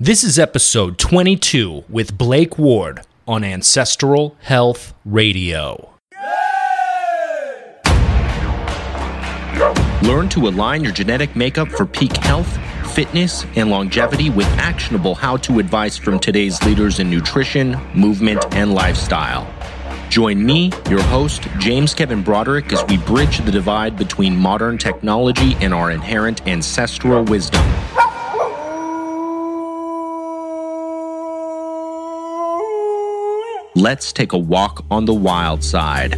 This is episode 22 with Blake Ward on Ancestral Health Radio. Learn to align your genetic makeup for peak health, fitness, and longevity with actionable how to advice from today's leaders in nutrition, movement, and lifestyle. Join me, your host, James Kevin Broderick, as we bridge the divide between modern technology and our inherent ancestral wisdom. Let's take a walk on the wild side.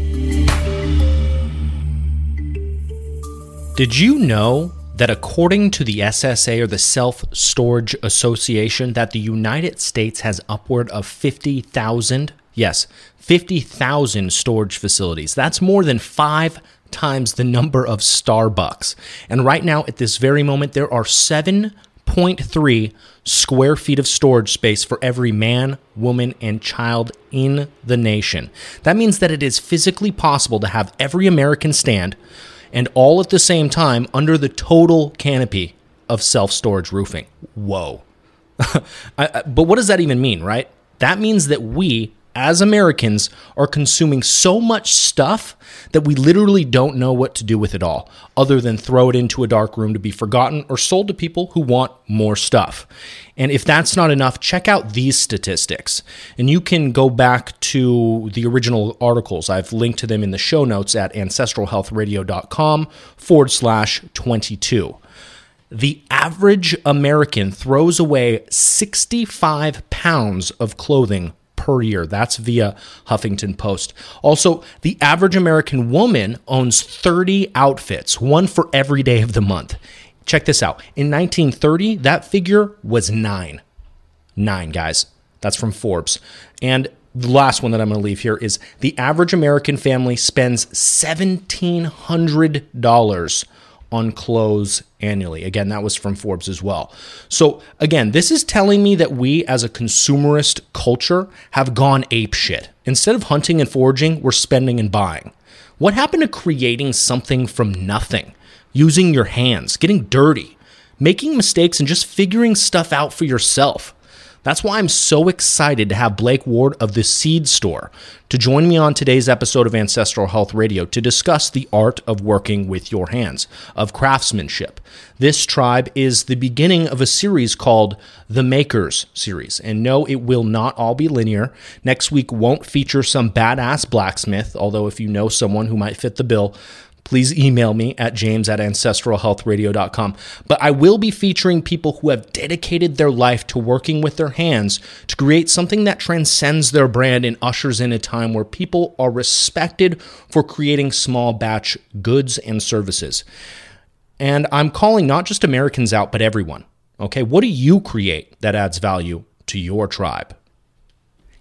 Did you know that according to the SSA or the Self Storage Association that the United States has upward of 50,000 yes, 50,000 storage facilities. That's more than 5 times the number of Starbucks. And right now at this very moment there are 7 0.3 square feet of storage space for every man, woman, and child in the nation. That means that it is physically possible to have every American stand and all at the same time under the total canopy of self storage roofing. Whoa. I, I, but what does that even mean, right? That means that we as Americans are consuming so much stuff that we literally don't know what to do with it all, other than throw it into a dark room to be forgotten or sold to people who want more stuff. And if that's not enough, check out these statistics. And you can go back to the original articles. I've linked to them in the show notes at ancestralhealthradio.com forward slash 22 the average American throws away 65 pounds of clothing per year. That's via Huffington Post. Also, the average American woman owns 30 outfits, one for every day of the month. Check this out. In 1930, that figure was nine. Nine, guys. That's from Forbes. And the last one that I'm going to leave here is the average American family spends $1,700 on clothes annually. Again, that was from Forbes as well. So, again, this is telling me that we as a consumerist culture have gone ape shit. Instead of hunting and foraging, we're spending and buying. What happened to creating something from nothing? Using your hands, getting dirty, making mistakes, and just figuring stuff out for yourself. That's why I'm so excited to have Blake Ward of the Seed Store to join me on today's episode of Ancestral Health Radio to discuss the art of working with your hands, of craftsmanship. This tribe is the beginning of a series called The Makers series. And no, it will not all be linear. Next week won't feature some badass blacksmith, although if you know someone who might fit the bill, please email me at james at ancestralhealthradio.com. But I will be featuring people who have dedicated their life to working with their hands to create something that transcends their brand and ushers in a time where people are respected for creating small batch goods and services. And I'm calling not just Americans out, but everyone. Okay, what do you create that adds value to your tribe?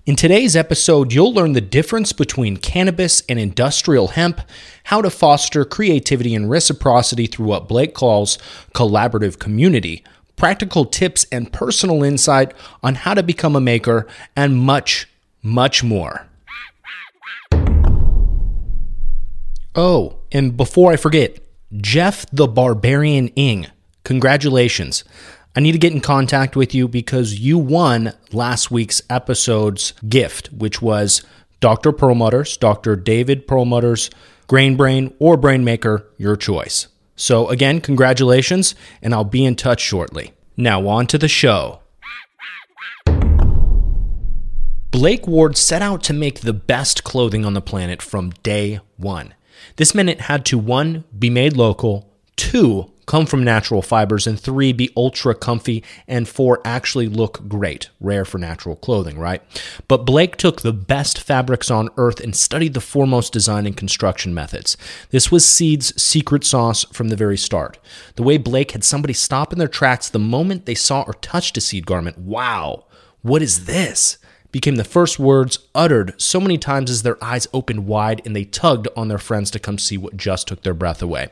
In today's episode, you'll learn the difference between cannabis and industrial hemp, how to foster creativity and reciprocity through what Blake calls collaborative community, practical tips and personal insight on how to become a maker, and much, much more. Oh, and before I forget, Jeff the Barbarian Ing, congratulations. I need to get in contact with you because you won last week's episode's gift, which was Dr. Perlmutter's, Dr. David Perlmutter's Grain Brain or Brain Maker, your choice. So, again, congratulations, and I'll be in touch shortly. Now, on to the show. Blake Ward set out to make the best clothing on the planet from day one. This meant it had to one, be made local, two, come from natural fibers, and three, be ultra comfy, and four, actually look great. Rare for natural clothing, right? But Blake took the best fabrics on earth and studied the foremost design and construction methods. This was Seed's secret sauce from the very start. The way Blake had somebody stop in their tracks the moment they saw or touched a seed garment. Wow, what is this? Became the first words uttered so many times as their eyes opened wide and they tugged on their friends to come see what just took their breath away.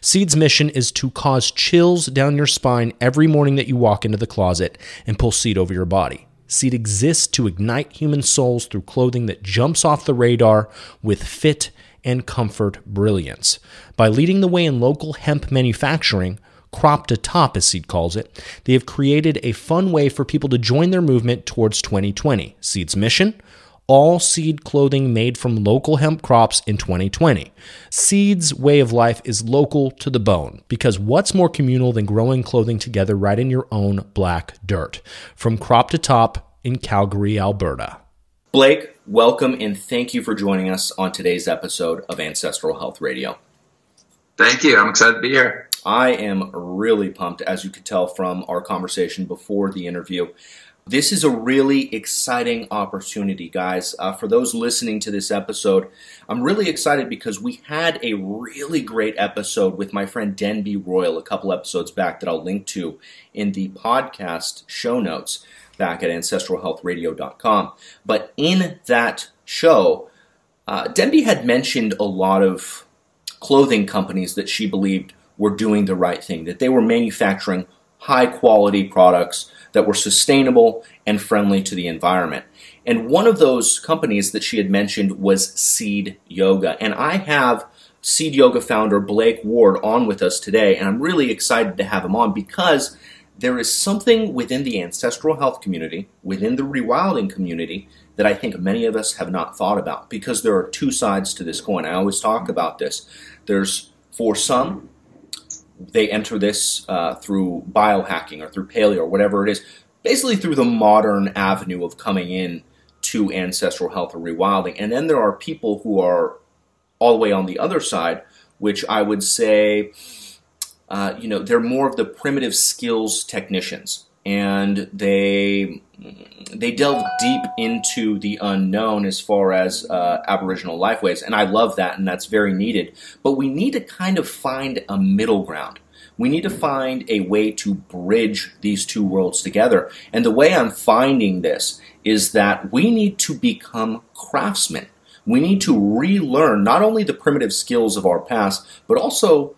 Seed's mission is to cause chills down your spine every morning that you walk into the closet and pull seed over your body. Seed exists to ignite human souls through clothing that jumps off the radar with fit and comfort brilliance. By leading the way in local hemp manufacturing, crop to top, as Seed calls it, they have created a fun way for people to join their movement towards 2020. Seed's mission? All seed clothing made from local hemp crops in 2020. Seed's way of life is local to the bone because what's more communal than growing clothing together right in your own black dirt? From crop to top in Calgary, Alberta. Blake, welcome and thank you for joining us on today's episode of Ancestral Health Radio. Thank you. I'm excited to be here. I am really pumped, as you could tell from our conversation before the interview. This is a really exciting opportunity, guys. Uh, for those listening to this episode, I'm really excited because we had a really great episode with my friend Denby Royal a couple episodes back that I'll link to in the podcast show notes back at ancestralhealthradio.com. But in that show, uh, Denby had mentioned a lot of clothing companies that she believed were doing the right thing, that they were manufacturing high quality products that were sustainable and friendly to the environment. And one of those companies that she had mentioned was Seed Yoga. And I have Seed Yoga founder Blake Ward on with us today, and I'm really excited to have him on because there is something within the ancestral health community, within the rewilding community, that I think many of us have not thought about because there are two sides to this coin. I always talk about this. There's, for some, they enter this uh, through biohacking or through paleo or whatever it is, basically through the modern avenue of coming in to ancestral health or rewilding. And then there are people who are all the way on the other side, which I would say, uh, you know, they're more of the primitive skills technicians, and they they delve deep into the unknown as far as uh, Aboriginal lifeways, and I love that, and that's very needed. But we need to kind of find a middle ground. We need to find a way to bridge these two worlds together. And the way I'm finding this is that we need to become craftsmen. We need to relearn not only the primitive skills of our past, but also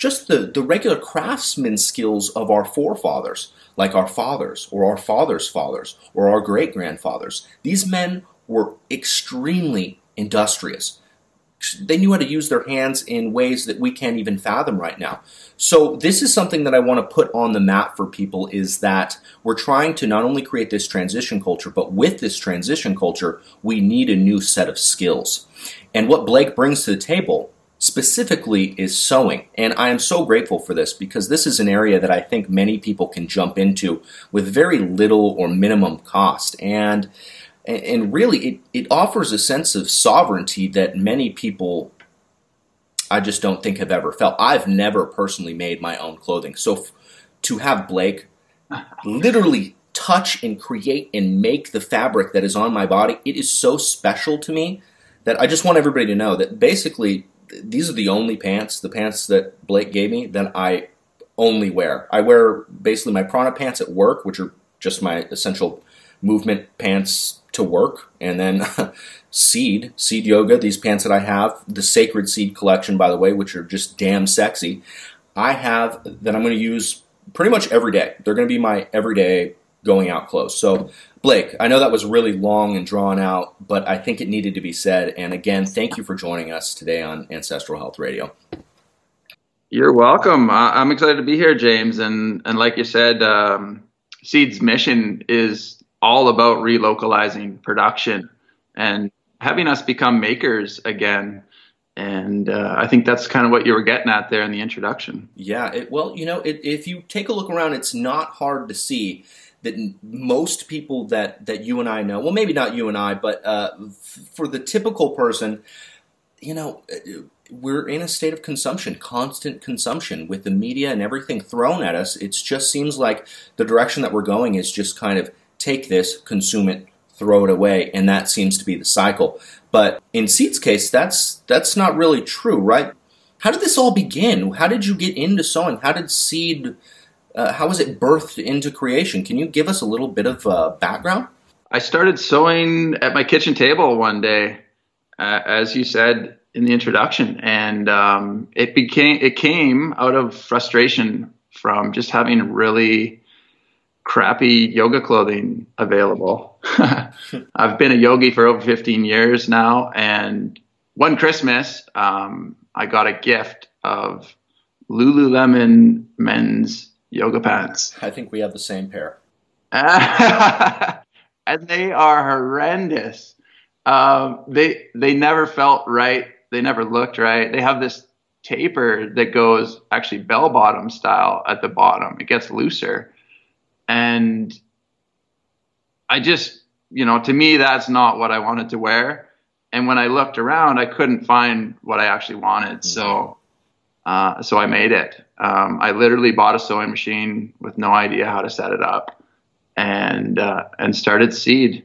just the, the regular craftsman skills of our forefathers like our fathers or our fathers' fathers or our great grandfathers. These men were extremely industrious. They knew how to use their hands in ways that we can't even fathom right now. So this is something that I want to put on the map for people is that we're trying to not only create this transition culture, but with this transition culture, we need a new set of skills. And what Blake brings to the table specifically is sewing. And I am so grateful for this because this is an area that I think many people can jump into with very little or minimum cost. And and really it, it offers a sense of sovereignty that many people I just don't think have ever felt. I've never personally made my own clothing. So f- to have Blake literally touch and create and make the fabric that is on my body, it is so special to me that I just want everybody to know that basically these are the only pants, the pants that Blake gave me, that I only wear. I wear basically my prana pants at work, which are just my essential movement pants to work, and then Seed, Seed Yoga, these pants that I have, the Sacred Seed collection, by the way, which are just damn sexy. I have that I'm going to use pretty much every day. They're going to be my everyday going out clothes. So Blake, I know that was really long and drawn out, but I think it needed to be said. And again, thank you for joining us today on Ancestral Health Radio. You're welcome. I'm excited to be here, James. And and like you said, um, Seed's mission is all about relocalizing production and having us become makers again. And uh, I think that's kind of what you were getting at there in the introduction. Yeah. It, well, you know, it, if you take a look around, it's not hard to see that most people that that you and I know, well, maybe not you and I, but uh, f- for the typical person, you know, uh, we're in a state of consumption, constant consumption, with the media and everything thrown at us. It just seems like the direction that we're going is just kind of take this, consume it, throw it away, and that seems to be the cycle. But in Seed's case, that's that's not really true, right? How did this all begin? How did you get into sewing? How did Seed uh, how was it birthed into creation? Can you give us a little bit of uh, background? I started sewing at my kitchen table one day, uh, as you said in the introduction, and um, it became it came out of frustration from just having really crappy yoga clothing available. I've been a yogi for over 15 years now, and one Christmas, um, I got a gift of Lululemon men's yoga pants. I think we have the same pair. and they are horrendous. Um, they they never felt right. They never looked right. They have this taper that goes actually bell bottom style at the bottom. It gets looser, and I just you know to me that's not what I wanted to wear. And when I looked around, I couldn't find what I actually wanted. So uh, so I made it. Um, I literally bought a sewing machine with no idea how to set it up, and uh, and started Seed.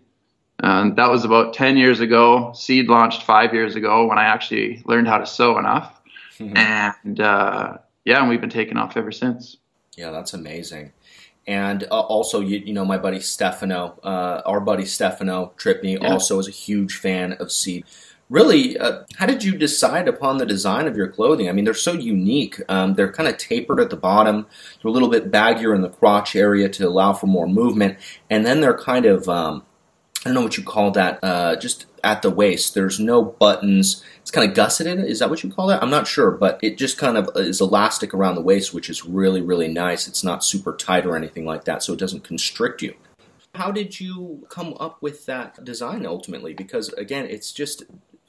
And that was about ten years ago. Seed launched five years ago when I actually learned how to sew enough, mm-hmm. and uh, yeah, and we've been taking off ever since. Yeah, that's amazing. And uh, also, you, you, know, my buddy Stefano, uh, our buddy Stefano Tripney, yeah. also is a huge fan of Seed really, uh, how did you decide upon the design of your clothing? I mean, they're so unique. Um, they're kind of tapered at the bottom, they're a little bit baggier in the crotch area to allow for more movement, and then they're kind of, um, I don't know what you call that, uh, just at the waist. There's no buttons. It's kind of gusseted. Is that what you call that? I'm not sure, but it just kind of is elastic around the waist, which is really, really nice. It's not super tight or anything like that, so it doesn't constrict you. How did you come up with that design ultimately? Because again, it's just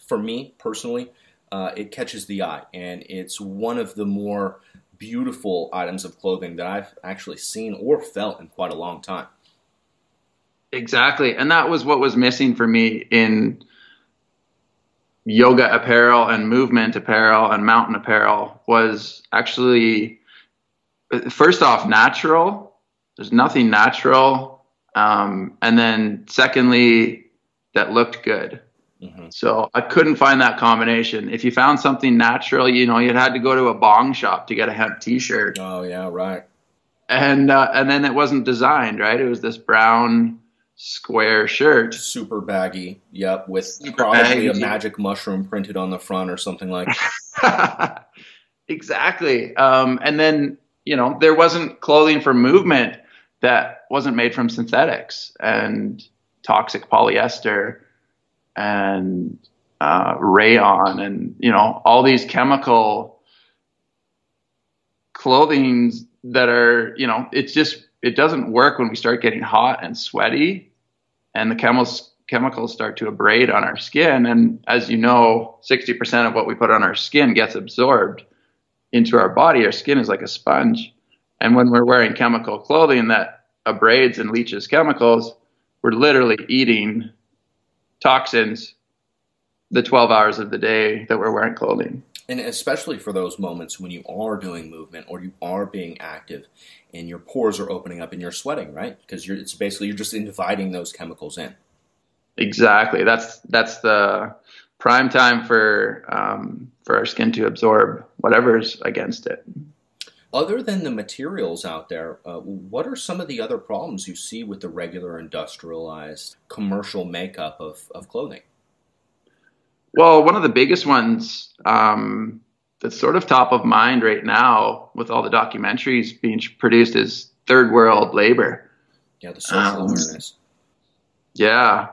for me personally, uh, it catches the eye, and it's one of the more beautiful items of clothing that I've actually seen or felt in quite a long time. Exactly, and that was what was missing for me in yoga apparel and movement apparel and mountain apparel was actually first off natural. There's nothing natural, um, and then secondly, that looked good. Mm-hmm. So I couldn't find that combination. If you found something natural, you know, you'd had to go to a bong shop to get a hemp T-shirt. Oh yeah, right. And uh, and then it wasn't designed right. It was this brown square shirt, super baggy. Yep, with super probably baggy. a magic mushroom printed on the front or something like. that. exactly. Um, and then you know there wasn't clothing for movement that wasn't made from synthetics and toxic polyester and uh, rayon and you know all these chemical clothing that are you know it's just it doesn't work when we start getting hot and sweaty and the chemicals chemicals start to abrade on our skin. And as you know 60% of what we put on our skin gets absorbed into our body. Our skin is like a sponge. And when we're wearing chemical clothing that abrades and leaches chemicals we're literally eating toxins the 12 hours of the day that we're wearing clothing. And especially for those moments when you are doing movement or you are being active and your pores are opening up and you're sweating, right? Because you're, it's basically you're just inviting those chemicals in. Exactly. That's that's the prime time for um, for our skin to absorb whatever's against it. Other than the materials out there, uh, what are some of the other problems you see with the regular industrialized commercial makeup of, of clothing? Well, one of the biggest ones um, that's sort of top of mind right now with all the documentaries being produced is third world labor. Yeah, the social um, awareness. Yeah.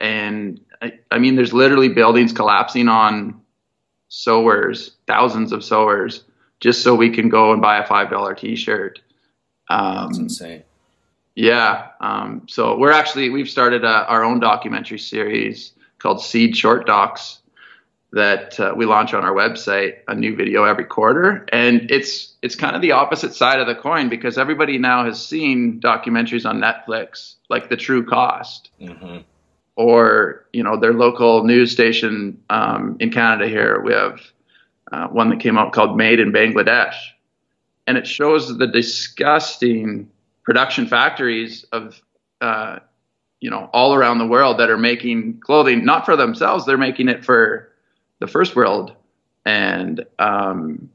And I, I mean, there's literally buildings collapsing on sewers, thousands of sewers, just so we can go and buy a $5 t shirt. Um, That's insane. Yeah. Um, so we're actually, we've started a, our own documentary series called Seed Short Docs that uh, we launch on our website a new video every quarter and it's it's kind of the opposite side of the coin because everybody now has seen documentaries on netflix like the true cost mm-hmm. or you know their local news station um, in canada here we have uh, one that came out called made in bangladesh and it shows the disgusting production factories of uh, you know all around the world that are making clothing not for themselves they're making it for the first world. And um,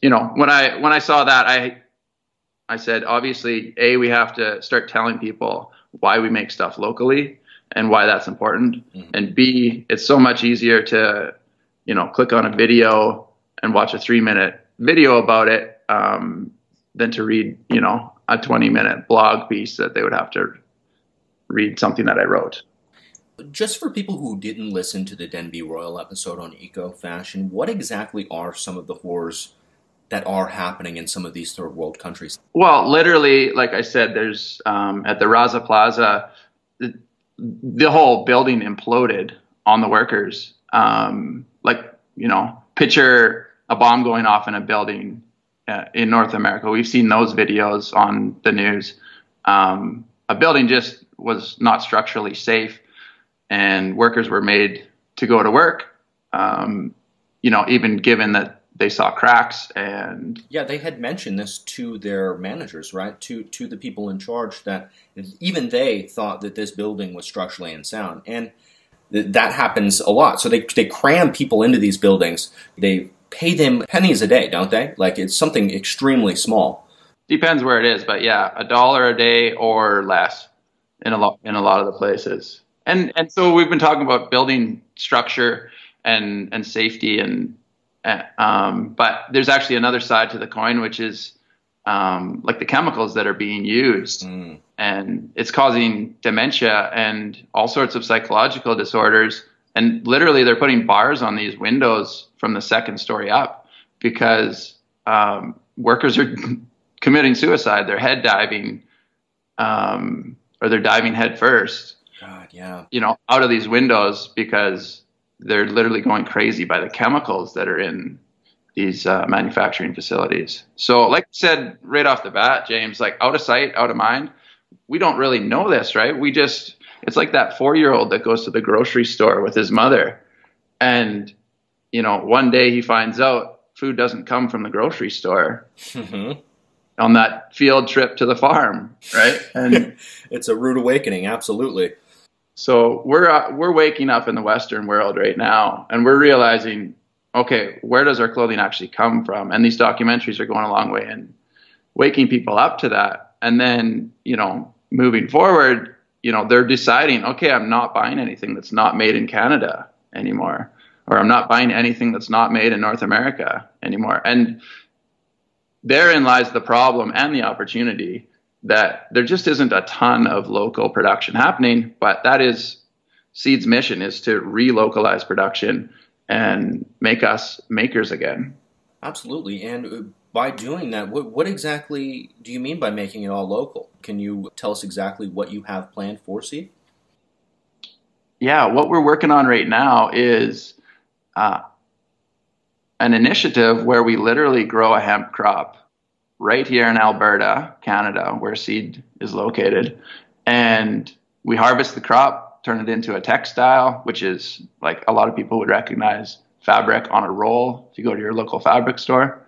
you know, when I when I saw that, I I said, obviously, a we have to start telling people why we make stuff locally and why that's important. Mm-hmm. And b it's so much easier to you know click on a video and watch a three minute video about it um, than to read you know a 20 minute blog piece that they would have to read something that I wrote. Just for people who didn't listen to the Denby Royal episode on eco fashion, what exactly are some of the horrors that are happening in some of these third world countries? Well, literally, like I said, there's um, at the Rana Plaza, the, the, whole building imploded on the workers. Um, like, you know, picture a bomb going off in a building uh, in North America. We've seen those videos on the news. Um, a building just was not structurally safe, and workers were made to go to work. Um, you know, even given that they saw cracks and yeah they had mentioned this to their managers right to to the people in charge that even they thought that this building was structurally unsound and that happens a lot. So they they cram people into these buildings. They pay them pennies a day don't they? Like it's something extremely small. Depends where it is but yeah a dollar a day or less in a lot in a lot of the places. And and so we've been talking about building structure and and safety and um, but there's actually another side to the coin, which is um, like the chemicals that are being used, mm. and it's causing dementia and all sorts of psychological disorders. And literally, they're putting bars on these windows from the second story up because um, workers are committing suicide. They're head diving, um, or they're diving head first. God, yeah. You know, out of these windows because they're literally going crazy by the chemicals that are in these uh, manufacturing facilities. So, like I said right off the bat, James, like out of sight, out of mind. We don't really know this, right? We just, it's like that four year old that goes to the grocery store with his mother. And, you know, one day he finds out food doesn't come from the grocery store. Mm-hmm. On that field trip to the farm, right? And it's a rude awakening, absolutely. So we're uh, we're waking up in the Western world right now, and we're realizing, okay, where does our clothing actually come from? And these documentaries are going a long way in waking people up to that. And then you know, moving forward, you know, they're deciding, okay, I'm not buying anything that's not made in Canada anymore, or I'm not buying anything that's not made in North America anymore. And therein lies the problem and the opportunity that there just isn't a ton of local production happening, but that is Seed's mission is to relocalize production and make us makers again. Absolutely. And uh, by doing that, what, what, exactly do you mean by making it all local? Can you tell us exactly what you have planned for Seed? Yeah, what we're working on right now is uh, an initiative where we literally grow a hemp crop right here in Alberta, Canada, where seed is located. And we harvest the crop, turn it into a textile, which is like a lot of people would recognize fabric on a roll if you go to your local fabric store.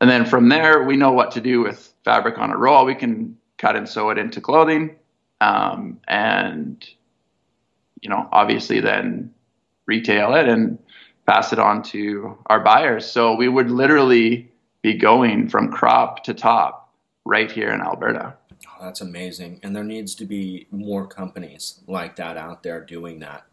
And then from there, we know what to do with fabric on a roll. We can cut and sew it into clothing. Um, and, you know, obviously then retail it and pass it on to our buyers. So we would literally be going from crop to top right here in Alberta. Oh, that's amazing. And there needs to be more companies like that out there doing that.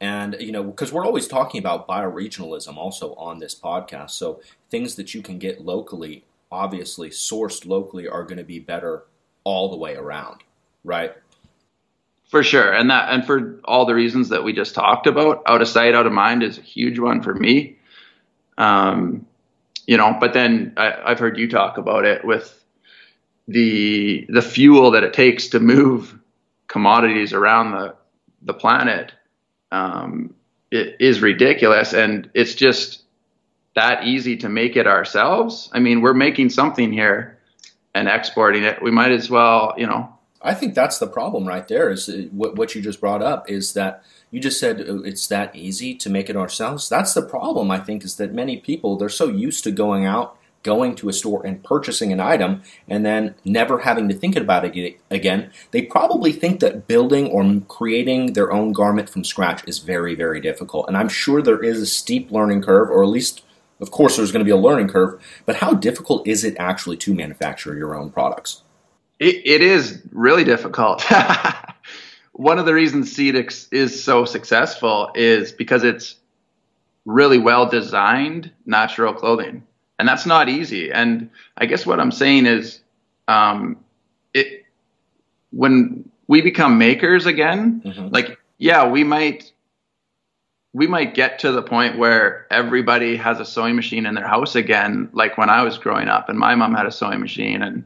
And, you know, because we're always talking about bioregionalism also on this podcast. So things that you can get locally, obviously sourced locally, are going to be better all the way around, right? For sure. And that, and for all the reasons that we just talked about, out of sight, out of mind is a huge one for me. Um, you know, but then I, I've heard you talk about it with the the fuel that it takes to move commodities around the the planet um, is ridiculous, and it's just that easy to make it ourselves. I mean, we're making something here and exporting it. We might as well, you know. I think that's the problem right there. Is uh, what what you just brought up is that you just said uh, it's that easy to make it ourselves. That's the problem, I think, is that many people, they're so used to going out, going to a store and purchasing an item and then never having to think about it again. They probably think that building or creating their own garment from scratch is very, very difficult. And I'm sure there is a steep learning curve, or at least, of course, there's going to be a learning curve. But how difficult is it actually to manufacture your own products? it, it is really difficult. one of the reasons Seedix is so successful is because it's really well designed natural clothing, and that's not easy. And I guess what I'm saying is, um, it when we become makers again, mm-hmm. like yeah, we might we might get to the point where everybody has a sewing machine in their house again, like when I was growing up, and my mom had a sewing machine, and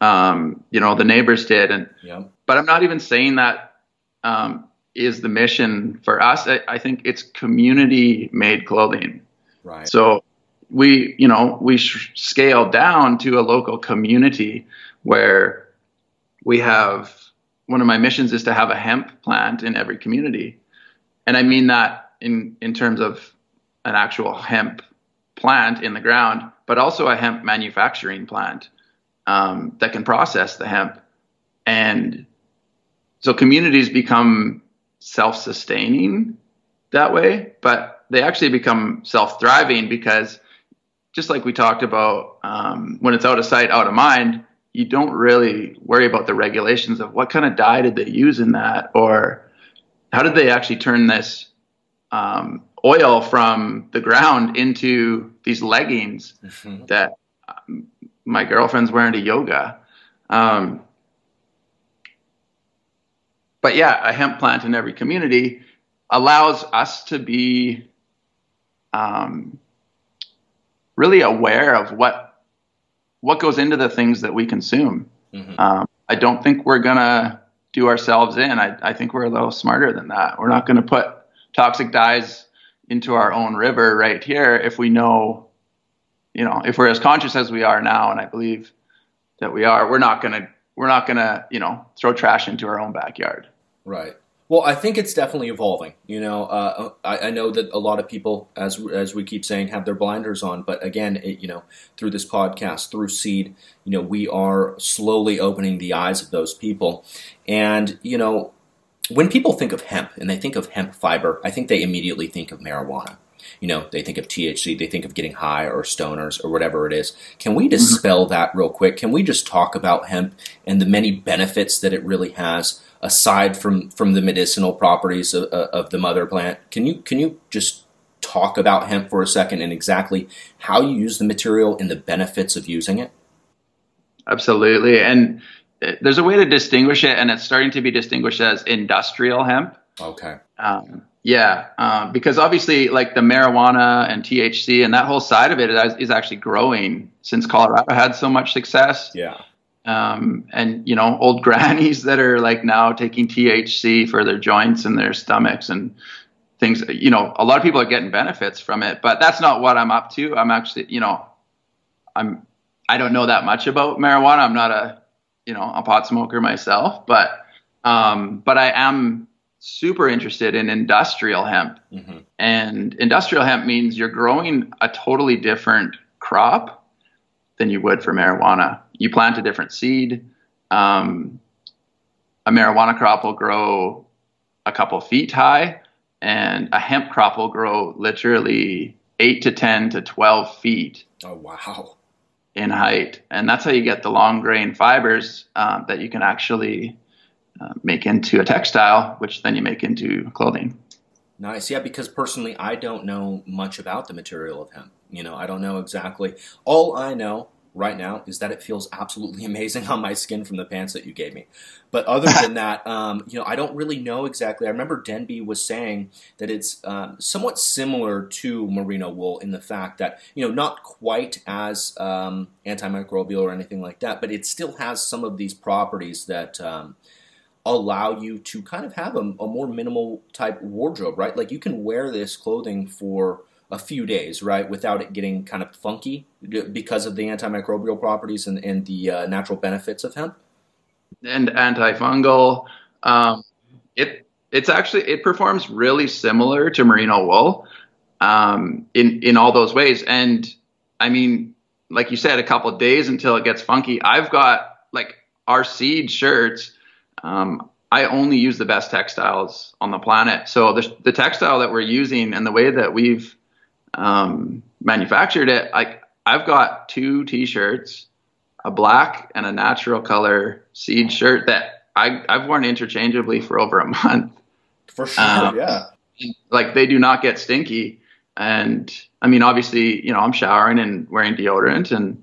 um, you know the neighbors did, and Yeah. but I'm not even saying that um, is the mission for us. I, I think it's community made clothing. Right. So we, you know, we sh- scale down to a local community where we have one of my missions is to have a hemp plant in every community. And I mean that in, in terms of an actual hemp plant in the ground, but also a hemp manufacturing plant um, that can process the hemp. And so communities become self sustaining that way, but they actually become self thriving because just like we talked about, um, when it's out of sight, out of mind, you don't really worry about the regulations of what kind of dye did they use in that, or how did they actually turn this um, oil from the ground into these leggings Mhm. that um, my girlfriend's wearing to yoga. Um, but yeah, a hemp plant in every community allows us to be um, really aware of what what goes into the things that we consume. Mhm. Um, I don't think we're gonna do ourselves in. I, I think we're a little smarter than that. We're not gonna put toxic dyes into our own river right here if we know, you know, if we're as conscious as we are now, and I believe that we are, we're not gonna we're not gonna you know throw trash into our own backyard. Right. Well, I think it's definitely evolving. You know, uh, I, I know that a lot of people, as as we keep saying, have their blinders on. But again, it, you know, through this podcast, through Seed, you know, we are slowly opening the eyes of those people. And you know, when people think of hemp and they think of hemp fiber, I think they immediately think of marijuana. You know, they think of THC, they think of getting high or stoners or whatever it is. Can we dispel that real quick? Can we just talk about hemp and the many benefits that it really has? Aside from from the medicinal properties of, of, the mother plant can you can you just talk about hemp for a second and exactly how you use the material and the benefits of using it Absolutely, and uh, there's a way to distinguish it, and it's starting to be distinguished as industrial hemp. okay Um, yeah, um, because obviously, like the marijuana and THC and that whole side of it is, is actually growing since Colorado had so much success. yeah Um, and you know, old grannies that are like now taking THC for their joints and their stomachs and things. You know, a lot of people are getting benefits from it, but that's not what I'm up to. I'm actually, you know, I'm I don't know that much about marijuana. I'm not a you know a pot smoker myself, but um, but I am super interested in industrial hemp. hmm And industrial hemp means you're growing a totally different crop than you would for marijuana. You plant a different seed. Um, a marijuana crop will grow a couple feet high, and a hemp crop will grow literally eight to 10 to 12 feet oh wow in height. And that's how you get the long grain fibers um, that you can actually uh, make into a textile, which then you make into clothing. Nice. Yeah, because personally, I don't know much about the material of hemp. You know, I don't know exactly. All I know right now is that it feels absolutely amazing on my skin from the pants that you gave me. But other than that, um, you know, I don't really know exactly. I remember Denby was saying that it's um, somewhat similar to merino wool in the fact that, you know, not quite as um, antimicrobial or anything like that, but it still has some of these properties that. Um, allow you to kind of have a, a more minimal type wardrobe, right? Like you can wear this clothing for a few days, right, without it getting kind of funky because of the antimicrobial properties and, and the uh, natural benefits of hemp. and antifungal. Um, it it's actually it performs really similar to merino wool um, in in all those ways. And I mean, like you said, a couple of days until it gets funky. I've got like our seed shirts. Um, I only use the best textiles on the planet. So the the textile that we're using and the way that we've um, manufactured it, like I've got two t-shirts a black and a natural color seed shirt that I, I've worn interchangeably for over a month. For sure, Um, yeah. Like they do not get stinky. And I mean, obviously, you know, I'm showering and wearing deodorant and,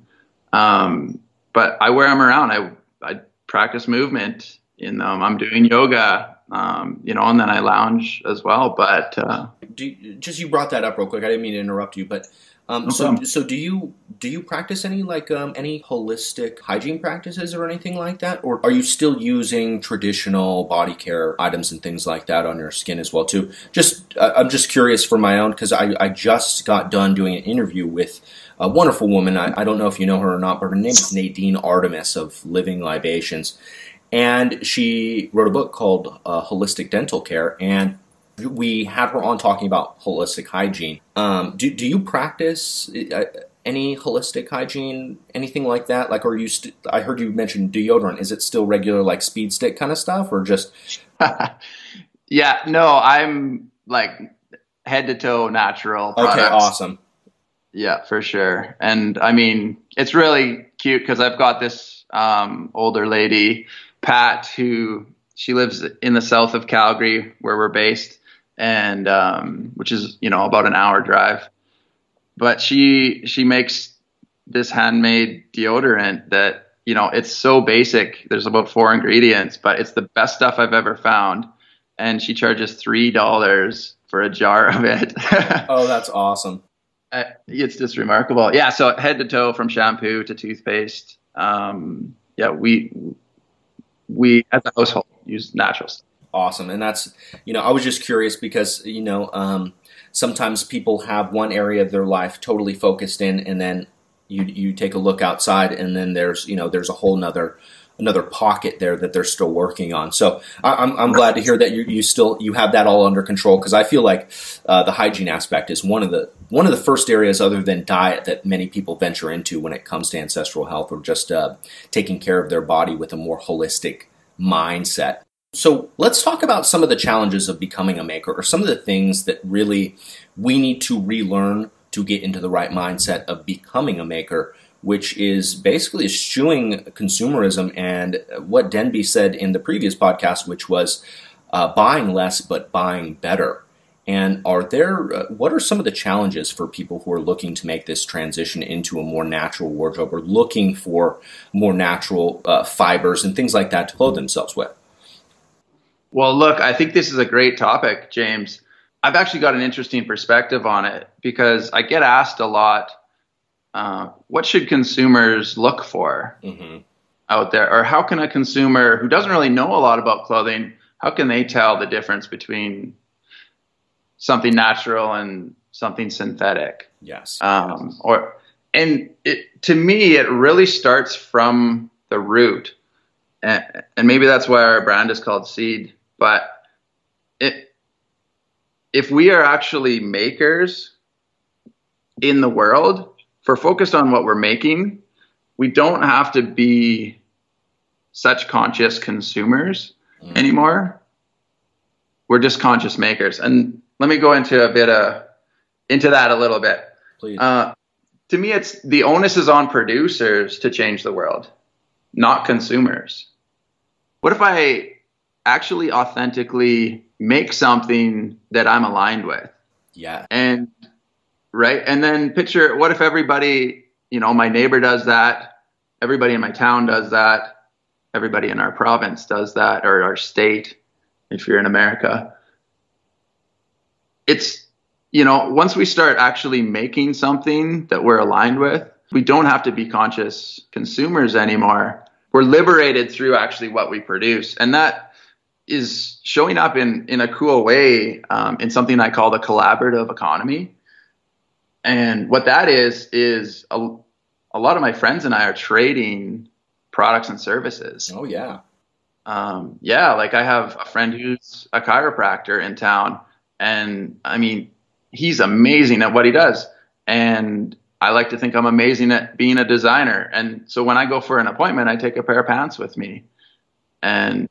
um, but I wear them around. I, I practice movement in them. I'm doing yoga Um, you know, and then I lounge as well. But uh, you, just you brought that up real quick. I didn't mean to interrupt you, but um, no so problem. so do you do you practice any like um, any holistic hygiene practices or anything like that, or are you still using traditional body care items and things like that on your skin as well too? Just uh, I'm just curious for my own because I I just got done doing an interview with a wonderful woman. I, I don't know if you know her or not, but her name is Nadine Artemis of Living Libations. And she wrote a book called uh, Holistic Dental Care. And we had her on talking about holistic hygiene. Um, do, do you practice uh, any holistic hygiene, anything like that? Like, are you? St- I heard you mention deodorant. Is it still regular, like speed stick kind of stuff, or just? yeah, no, I'm like head to toe natural. Products. Okay, awesome. Yeah, for sure. And I mean, it's really cute because I've got this um, older lady, Pat, who she lives in the south of Calgary, where we're based, and um, which is you know about an hour drive. But she she makes this handmade deodorant that you know it's so basic. There's about four ingredients, but it's the best stuff I've ever found. And she charges three dollars for a jar of it. oh, that's awesome it's just remarkable. Yeah. So head to toe from shampoo to toothpaste. Um, yeah, we we as a household use natural stuff. Awesome, and that's you know I was just curious because you know um, sometimes people have one area of their life totally focused in, and then you you take a look outside, and then there's you know there's a whole nother another pocket there that they're still working on. So I, am I'm, I'm glad to hear that you, you still you have that all under control because I feel like uh, the hygiene aspect is one of the one of the first areas other than diet that many people venture into when it comes to ancestral health or just uh, taking care of their body with a more holistic mindset. So let's talk about some of the challenges of becoming a maker or some of the things that really we need to relearn to get into the right mindset of becoming a maker which is basically eschewing consumerism and what Denby said in the previous podcast, which was uh, buying less but buying better. And are there uh, what are some of the challenges for people who are looking to make this transition into a more natural wardrobe or looking for more natural uh, fibers and things like that to clothe themselves with? Well, look, I think this is a great topic, James. I've actually got an interesting perspective on it because I get asked a lot uh, what should consumers look for mm-hmm. out there, or how can a consumer who doesn't really know a lot about clothing, how can they tell the difference between something natural and something synthetic? Yes. Um, yes. Or and it, to me, it really starts from the root, and, and maybe that's why our brand is called Seed. But it, if we are actually makers in the world, if we're focused on what we're making, we don't have to be such conscious consumers mm. anymore. We're just conscious makers. And let me go into a bit of into that a little bit. Please. Uh, to me, it's the onus is on producers to change the world, not consumers. What if I actually authentically make something that I'm aligned with? Yeah. And right? And then picture what if everybody, you know, my neighbor does that, everybody in my town does that, everybody in our province does that, or our state, if you're in America. It's, you know, once we start actually making something that we're aligned with, we don't have to be conscious consumers anymore. We're liberated through actually what we produce. And that is showing up in, in a cool way um, in something I call the collaborative economy and what that is is a, a lot of my friends and I are trading products and services. Oh yeah. Um, yeah, like I have a friend who's a chiropractor in town, and I mean, he's amazing at what he does, and I like to think I'm amazing at being a designer. And so when I go for an appointment, I take a pair of pants with me, and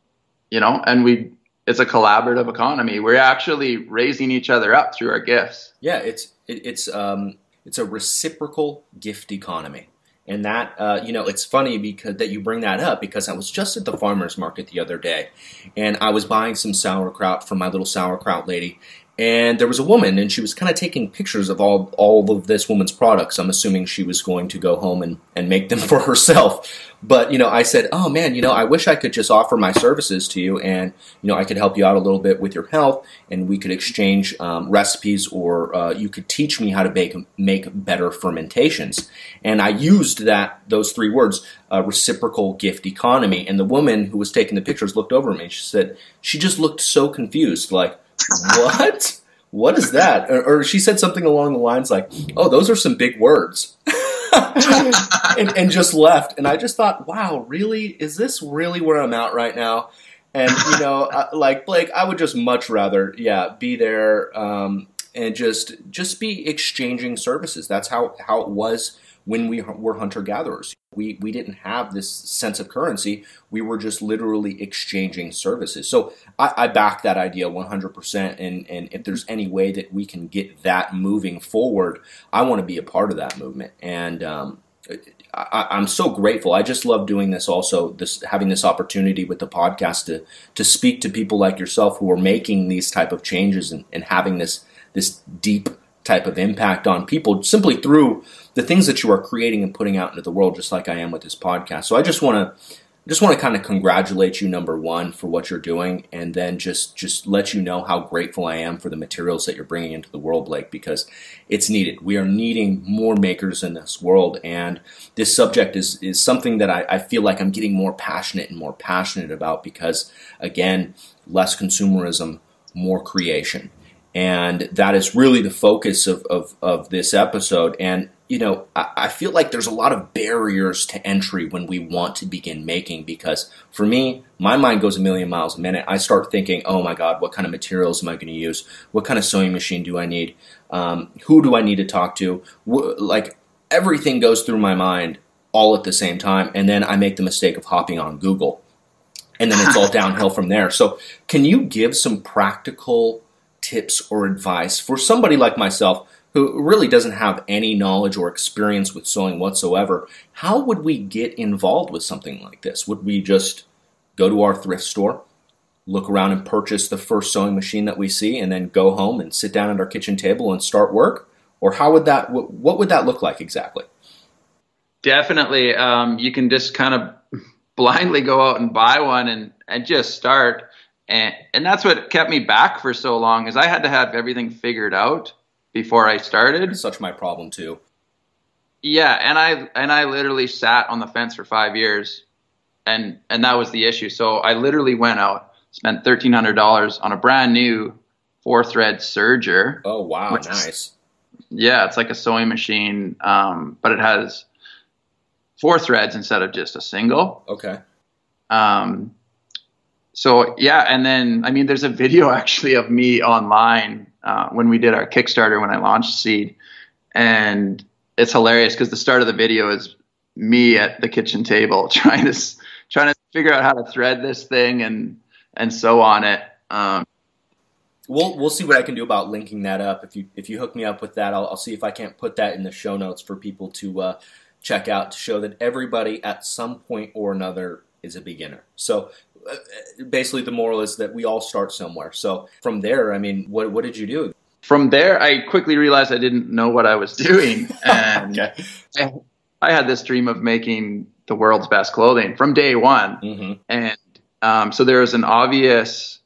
you know, and we it's a collaborative economy. We're actually raising each other up through our gifts. Yeah, it's it, it's um, it's a reciprocal gift economy. And that, uh, you know, it's funny because that you bring that up because I was just at the farmer's market the other day and I was buying some sauerkraut from my little sauerkraut lady. And there was a woman and she was kind of taking pictures of all all of this woman's products. I'm assuming she was going to go home and, and make them for herself. But you know i said oh man you know i wish i could just offer my services to you and you know i could help you out a little bit with your health and we could exchange um, recipes or uh, you could teach me how to make make better fermentations. And i used that those three words uh, reciprocal gift economy. And the woman who was taking the pictures looked over at me she said she just looked so confused like what? What is that? Or, or, she said something along the lines like, "Oh, those are some big words," and, and, just left. And I just thought, "Wow, really? Is this really where I'm at right now?" And you know, like Blake, I would just much rather, yeah, be there um, and just just be exchanging services. That's how how it was when we were hunter gatherers. We, we didn't have this sense of currency. We were just literally exchanging services. So I, I back that idea 100%. And, and if there's any way that we can get that moving forward, I want to be a part of that movement. And um, I, am so grateful. I just love doing this. Also, this having this opportunity with the podcast to to speak to people like yourself who are making these type of changes and, and having this this deep type of impact on people simply through the things that you are creating and putting out into the world, just like I am with this podcast. So I just want to just want to kind of congratulate you number one for what you're doing and then just just let you know how grateful i am for the materials that you're bringing into the world blake because it's needed we are needing more makers in this world and this subject is is something that i, I feel like i'm getting more passionate and more passionate about because again less consumerism more creation and that is really the focus of, of, of this episode. And, you know, I, I, feel like there's a lot of barriers to entry when we want to begin making because for me, my mind goes a million miles a minute. I start thinking, oh my God, what kind of materials am I going to use? What kind of sewing machine do I need? Um, who do I need to talk to? like, everything goes through my mind all at the same time. And then I make the mistake of hopping on Google. And then it's all downhill from there. So, can you give some practical tips or advice for somebody like myself who really doesn't have any knowledge or experience with sewing whatsoever, how would we get involved with something like this? Would we just go to our thrift store, look around and purchase the first sewing machine that we see, and then go home and sit down at our kitchen table and start work? Or how would that? What would that look like exactly? Definitely, um, you can just kind of blindly go out and buy one and and just start and and that's what kept me back for so long is I had to have everything figured out before I started. Such my problem too. Yeah, and I and I literally sat on the fence for five years, and and that was the issue. So I literally went out, spent thirteen hundred dollars on a brand new four thread serger. Oh wow, nice. Is, yeah, it's like a sewing machine, um, but it has four threads instead of just a single. Okay. Um, so yeah, and then I mean, there's a video actually of me online uh, when we did our Kickstarter when I launched Seed, and it's hilarious because the start of the video is me at the kitchen table trying to trying to figure out how to thread this thing and and sew on it. Um, we'll we'll see what I can do about linking that up. If you if you hook me up with that, I'll, I'll see if I can't put that in the show notes for people to uh, check out to show that everybody at some point or another is a beginner. So basically the moral is that we all start somewhere. So from there, I mean, what what did you do? From there, I quickly realized I didn't know what I was doing, and okay. I, I, had this dream of making the world's best clothing from day one, mm-hmm. and um, so there was an obvious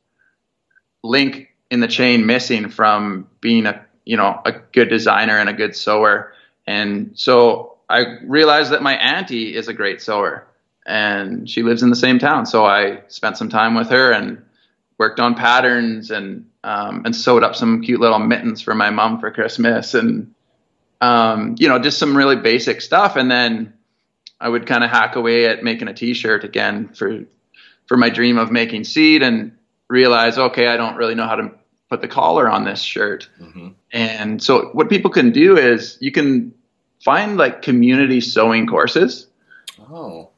link in the chain missing from being a you know a good designer and a good sewer, and so I realized that my auntie is a great sewer and she lives in the same town. So I spent some time with her and worked on patterns and um, and sewed up some cute little mittens for my mom for Christmas and um, you know just some really basic stuff. And then I would kind of hack away at making a T-shirt again for for my dream of making seed and realize okay I don't really know how to put the collar on this shirt. Mm-hmm. And so what people can do is you can find like community sewing courses. Oh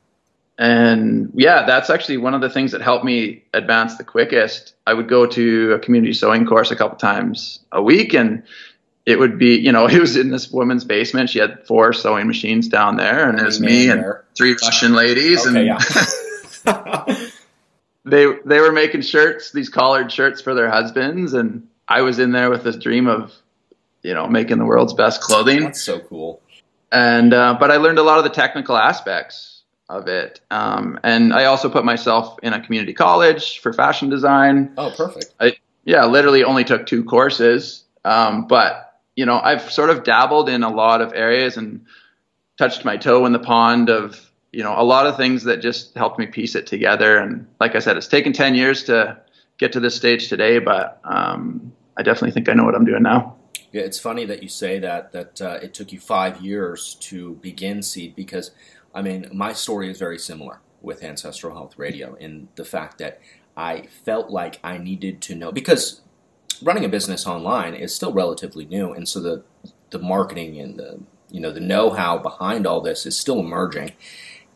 and yeah, that's actually one of the things that helped me advance the quickest. I would go to a community sewing course a couple times a week and it would be, you know, it was in this woman's basement. She had four sewing machines down there and it was me and three Russian ladies okay, and yeah. they they were making shirts, these collared shirts for their husbands and I was in there with this dream of, you know, making the world's best clothing. That's so cool. And uh, but I learned a lot of the technical aspects of it. Um, and I also put myself in a community college for fashion design. Oh, perfect. I yeah, literally only took two courses. Um, but you know, I've sort of dabbled in a lot of areas and touched my toe in the pond of you know a lot of things that just helped me piece it together. And like I said, it's taken ten years to get to this stage today, but um, I definitely think I know what I'm doing now. Yeah, it's funny that you say that. That uh, it took you five years to begin Seed because, I mean, my story is very similar with Ancestral Health Radio in the fact that I felt like I needed to know because running a business online is still relatively new, and so the the marketing and the you know the know how behind all this is still emerging,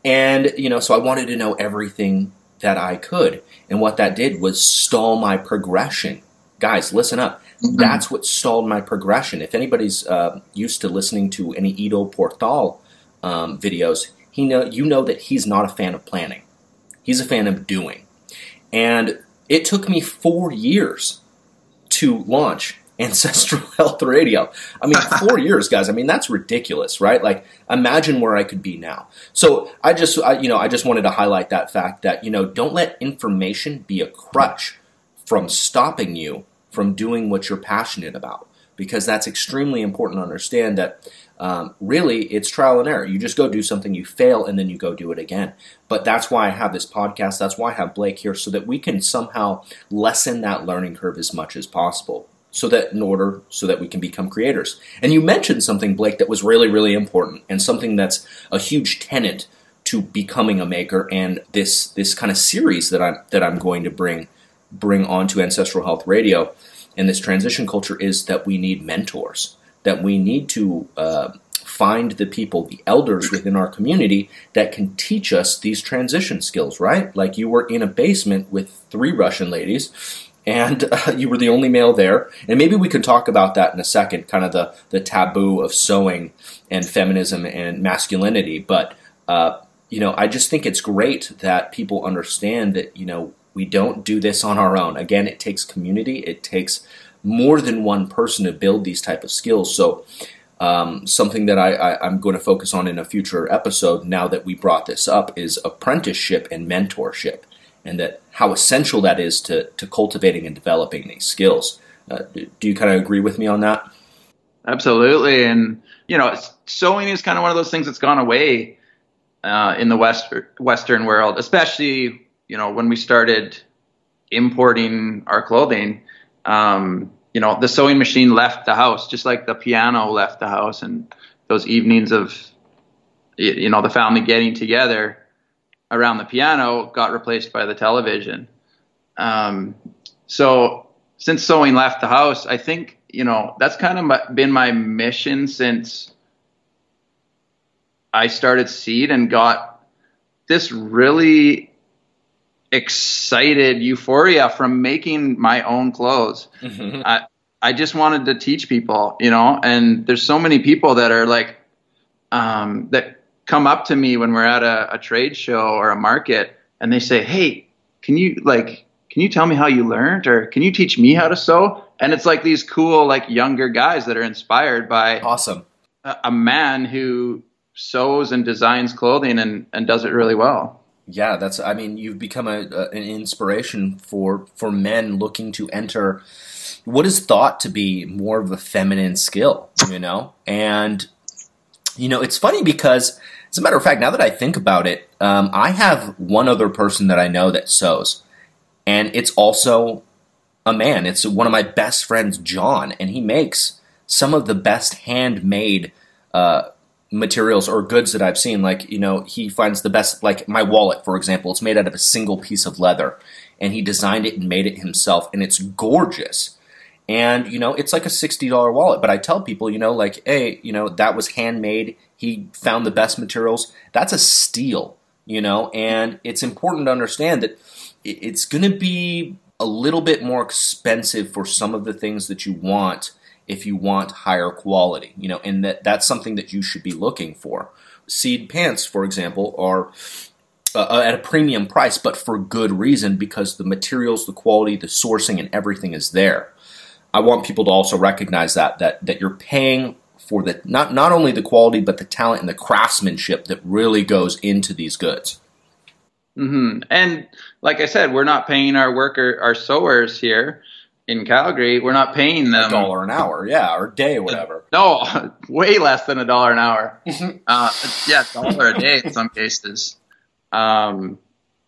and you know so I wanted to know everything that I could, and what that did was stall my progression. Guys, listen up. Mm-hmm. That's what stalled my progression. If anybody's uh, used to listening to any Ido Portal um, videos, he know you know that he's not a fan of planning. He's a fan of doing. And it took me four years to launch Ancestral Health Radio. I mean, four years, guys. I mean, that's ridiculous, right? Like, imagine where I could be now. So, I just, I, you know, I just wanted to highlight that fact that you know, don't let information be a crutch from stopping you from doing what you're passionate about, because that's extremely important to understand. That um, really, it's trial and error. You just go do something, you fail, and then you go do it again. But that's why I have this podcast. That's why I have Blake here, so that we can somehow lessen that learning curve as much as possible. So that in order, so that we can become creators. And you mentioned something, Blake, that was really, really important, and something that's a huge tenet to becoming a maker. And this this kind of series that I'm that I'm going to bring bring onto Ancestral Health Radio and this transition culture is that we need mentors that we need to uh, find the people, the elders within our community that can teach us these transition skills, right? Like you were in a basement with three Russian ladies and uh, you were the only male there. And maybe we can talk about that in a second, kind of the, the taboo of sewing and feminism and masculinity. But, uh, you know, I just think it's great that people understand that, you know, we don't do this on our own. Again, it takes community, it takes more than one person to build these type of skills. So um, something that I, am going to focus on in a future episode now that we brought this up is apprenticeship and mentorship and that how essential that is to, to cultivating and developing these skills. Uh, do you kind of agree with me on that? Absolutely. And, you know, sewing is kind of one of those things that's gone away uh, in the West, Western world, especially, you know, when we started importing our clothing. Um, you know, the sewing machine left the house, just like the piano left the house, and those evenings of, you know, the family getting together around the piano got replaced by the television. Um, so since sewing left the house, I think you know that's kind of my, been my mission since I started Seed and got this really excited euphoria from making my own clothes. Mm-hmm. I, I just wanted to teach people, you know, and there's so many people that are like, um, that come up to me when we're at a, a trade show or a market and they say, Hey, can you like, can you tell me how you learned or can you teach me how to sew? And it's like these cool, like younger guys that are inspired by awesome a, a man who sews and designs clothing and, and does it really well. Yeah, that's. I mean, you've become a, a, an inspiration for for men looking to enter what is thought to be more of a feminine skill. You know, and you know, it's funny because, as a matter of fact, now that I think about it, um, I have one other person that I know that sews, and it's also a man. It's one of my best friends, John, and he makes some of the best handmade. Uh, materials or goods that I've seen. Like, you know, he finds the best, like my wallet, for example, it's made out of a single piece of leather. And he designed it and made it himself, and it's gorgeous. And, you know, it's like a $60 wallet. But I tell people, you know, like, hey, you know, that was handmade. He found the best materials. That's a steal, you know, and it's important to understand that it's going to be a little bit more expensive for some of the things that you want if you want higher quality, you know, and that that's something that you should be looking for. Seed pants, for example, are uh, uh, at a premium price, but for good reason because the materials, the quality, the sourcing, and everything is there. I want people to also recognize that that that you're paying for the not not only the quality but the talent and the craftsmanship that really goes into these goods. Mm-hmm. And like I said, we're not paying our worker, our sewers here in Calgary. We're not paying them a dollar an hour, yeah, or a day whatever. No, way less than a dollar an hour. uh, yeah, dollar a day in some cases, um,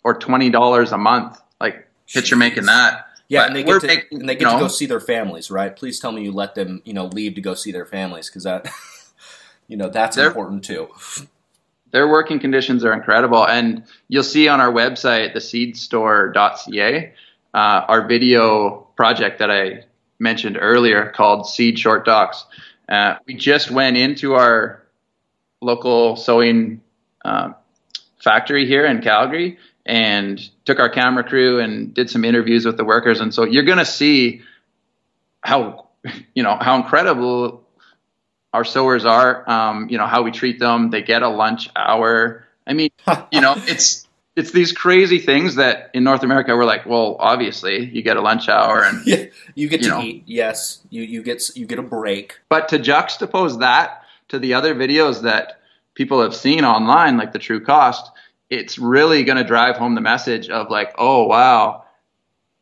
or twenty dollars a month. Like picture making that. Yeah, but and they get, to, making, and they get to go see their families, right? Please tell me you let them, you know, leave to go see their families because that, you know, that's important too their working conditions are incredible. And you'll see on our website, theseedstore.ca, uh, our video project that I mentioned earlier called Seed Short Docs. Uh, we just went into our local sewing uh, factory here in Calgary and took our camera crew and did some interviews with the workers. And so you're going to see how, you know, how incredible our sewers are, um, you know, how we treat them. They get a lunch hour. I mean, you know, it's it's these crazy things that in North America we're like, well, obviously you get a lunch hour and yeah, you get you to know. eat. Yes, you you get you get a break. But to juxtapose that to the other videos that people have seen online, like the true cost, it's really going to drive home the message of like, oh wow,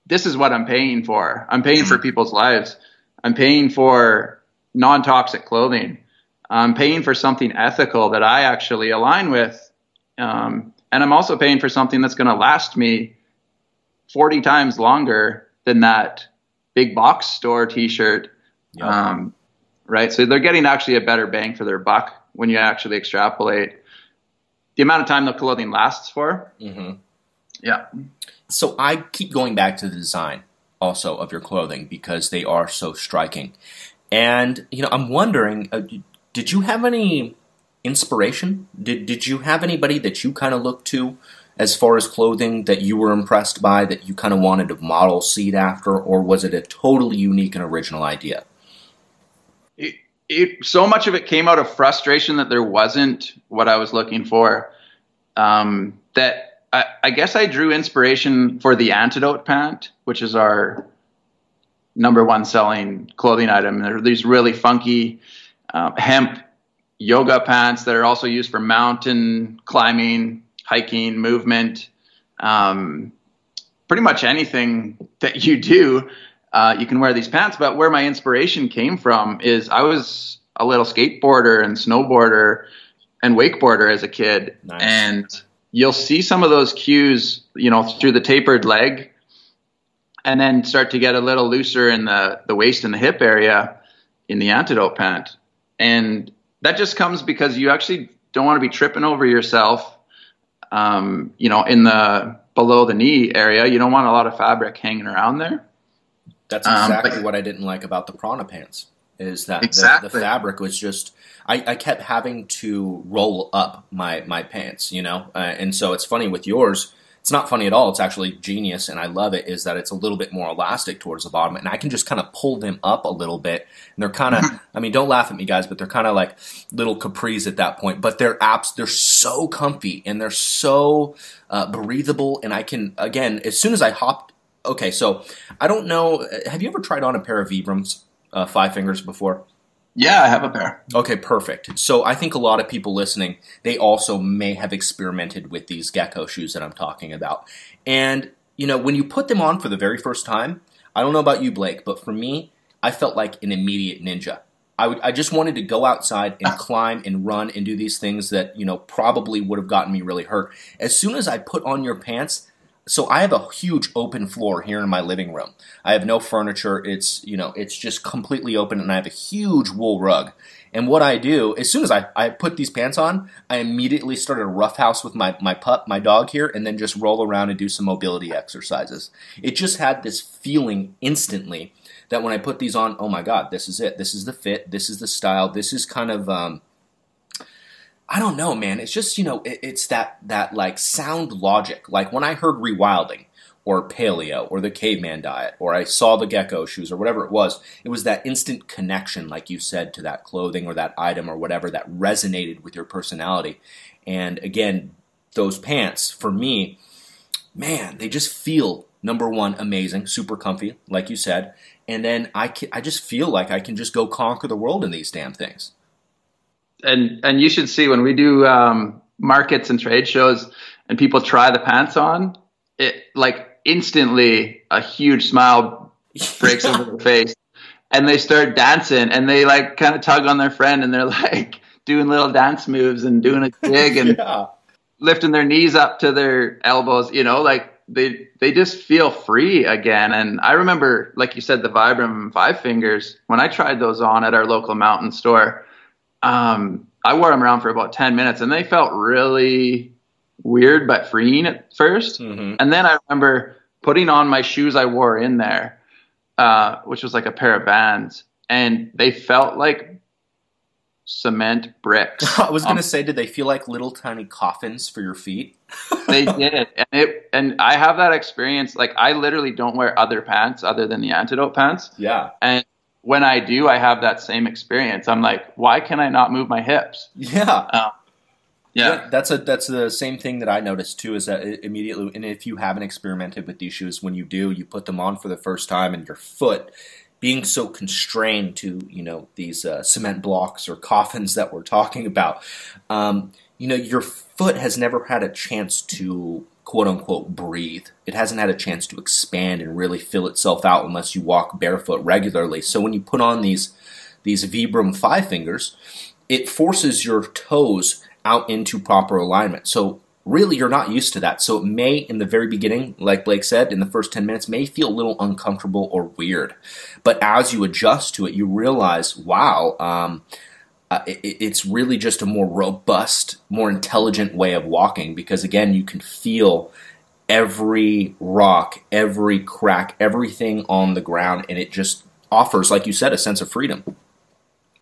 this is what I'm paying for. I'm paying for mm. people's lives. I'm paying for non toxic clothing. I'm paying for something ethical that I actually align with. Um, and I'm also paying for something that's going to last me 40 times longer than that big box store t shirt. Yep. Um, right? So they're getting actually a better bang for their buck when you actually extrapolate the amount of time the clothing lasts for. Mm-hmm. Yeah. So I keep going back to the design also of your clothing because they are so striking. And you know, I'm wondering, uh, did you have any inspiration? Did did you have anybody that you kind of looked to as far as clothing that you were impressed by that you kind of wanted to model seed after, or was it a totally unique and original idea? It, it so much of it came out of frustration that there wasn't what I was looking for. Um, that I, I guess I drew inspiration for the antidote pant, which is our number one selling clothing item. There are these really funky um, hemp yoga pants that are also used for mountain climbing, hiking, movement. Um, pretty much anything that you do, uh, you can wear these pants. But where my inspiration came from is I was a little skateboarder and snowboarder and wakeboarder as a kid. Nice. And you'll see some of those cues, you know, through the tapered leg and then start to get a little looser in the, the waist and the hip area in the antidote pant. And that just comes because you actually don't want to be tripping over yourself, um, you know, in the below the knee area. You don't want a lot of fabric hanging around there. That's exactly um, but, what I didn't like about the Prana pants. Is that exactly. the, the fabric was just I, I, kept having to roll up my my pants, you know, uh, and so it's funny with yours it's not funny at all. It's actually genius, and I love it. Is that it's a little bit more elastic towards the bottom, and I can just kind of pull them up a little bit. And they're kind of, I mean, don't laugh at me, guys, but they're kind of like little capris at that point. But they're apps. They're so comfy and they're so uh, breathable. And I can again, as soon as I hop. Okay, so I don't know. Have you ever tried on a pair of Vibrams uh, five fingers before? Yeah, I have a pair. Okay, perfect. So I think a lot of people listening, they also may have experimented with these gecko shoes that I'm talking about. And, you know, when you put them on for the very first time, I don't know about you, Blake, but for me, I felt like an immediate ninja. I, would, I just wanted to go outside and climb and run and do these things that, you know, probably would have gotten me really hurt. As soon as I put on your pants, so I have a huge open floor here in my living room. I have no furniture. It's, you know, it's just completely open and I have a huge wool rug. And what I do, as soon as I, I put these pants on, I immediately start a roughhouse with my, my pup, my dog here, and then just roll around and do some mobility exercises. It just had this feeling instantly that when I put these on, oh my God, this is it. This is the fit. This is the style. This is kind of, um, I don't know, man. It's just you know, it, it's that that like sound logic. Like when I heard rewilding or paleo or the caveman diet or I saw the gecko shoes or whatever it was, it was that instant connection, like you said, to that clothing or that item or whatever that resonated with your personality. And again, those pants for me, man, they just feel number one, amazing, super comfy, like you said, and then I can, I just feel like I can just go conquer the world in these damn things. And and you should see when we do um, markets and trade shows, and people try the pants on, it like instantly a huge smile breaks over their face, and they start dancing, and they like kind of tug on their friend, and they're like doing little dance moves and doing a jig and yeah. lifting their knees up to their elbows, you know, like they they just feel free again. And I remember, like you said, the Vibram Five Fingers. When I tried those on at our local mountain store, um, I wore them around for about ten minutes, and they felt really weird but freeing at 1st mm-hmm. And then I remember putting on my shoes I wore in there, uh, which was like a pair of Vans, and they felt like cement bricks. I was going to um, say, did they feel like little tiny coffins for your feet? they did, and it and I have that experience. Like I literally don't wear other pants other than the antidote pants. Yeah, and when I do, I have that same experience. I'm like, why can I not move my hips? Yeah. Uh, yeah. yeah. that's a that's the same thing that I noticed too. Is that immediately, and if you haven't experimented with these shoes, when you do, you put them on for the first time, and your foot being so constrained to you know these uh, cement blocks or coffins that we're talking about, um, you know your foot has never had a chance to quote unquote breathe. It hasn't had a chance to expand and really fill itself out unless you walk barefoot regularly. So when you put on these these Vibram five fingers, it forces your toes out into proper alignment. So really you're not used to that. So it may, in the very beginning, like Blake said, in the first 10 minutes, may feel a little uncomfortable or weird. But as you adjust to it, you realize, wow, um, uh, it, it's really just a more robust, more intelligent way of walking because, again, you can feel every rock, every crack, everything on the ground, and it just offers, like you said, a sense of freedom.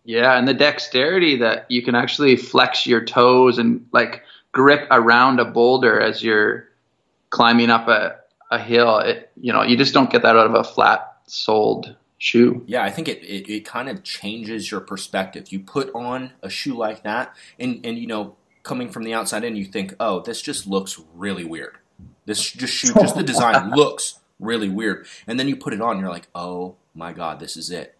Yeah, and the dexterity that you can actually flex your toes and like grip around a boulder as you're climbing up a, a hill. It, you know, you just don't get that out of a flat soled shoe. Yeah, I think it, it, it, kind of changes your perspective. You put on a shoe like that, and, and you know, coming from the outside in, you think, oh, this just looks really weird. This just shoe, just the design looks really weird. And then you put it on, you're like, oh my god, this is it.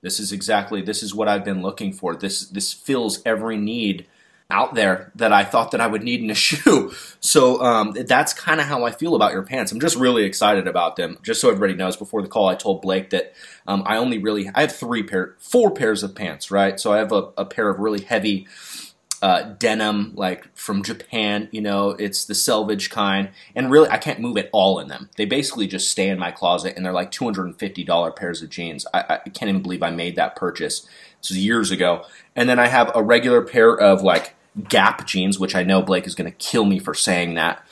This is exactly this is what I've been looking for. This this fills every need out there that I thought that I would need in a shoe. So um, that's kind of how I feel about your pants. I'm just really excited about them. Just so everybody knows, before the call, I told Blake that um, I only really I have three pair, four pairs of pants, right? So I have a, a pair of really heavy. Uh, denim, like from Japan, you know, it's the selvage kind, and really, I can't move at all in them. They basically just stay in my closet, and they're like two hundred and fifty dollar pairs of jeans. I, I can't even believe I made that purchase. This years ago, and then I have a regular pair of like Gap jeans, which I know Blake is going to kill me for saying that.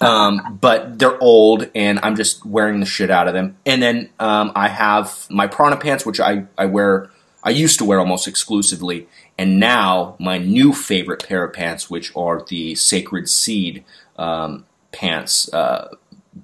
Um, but they're old, and I'm just wearing the shit out of them. And then um, I have my Prana pants, which I, I wear. I used to wear almost exclusively, and now my new favorite pair of pants, which are the Sacred Seed um, pants. Uh,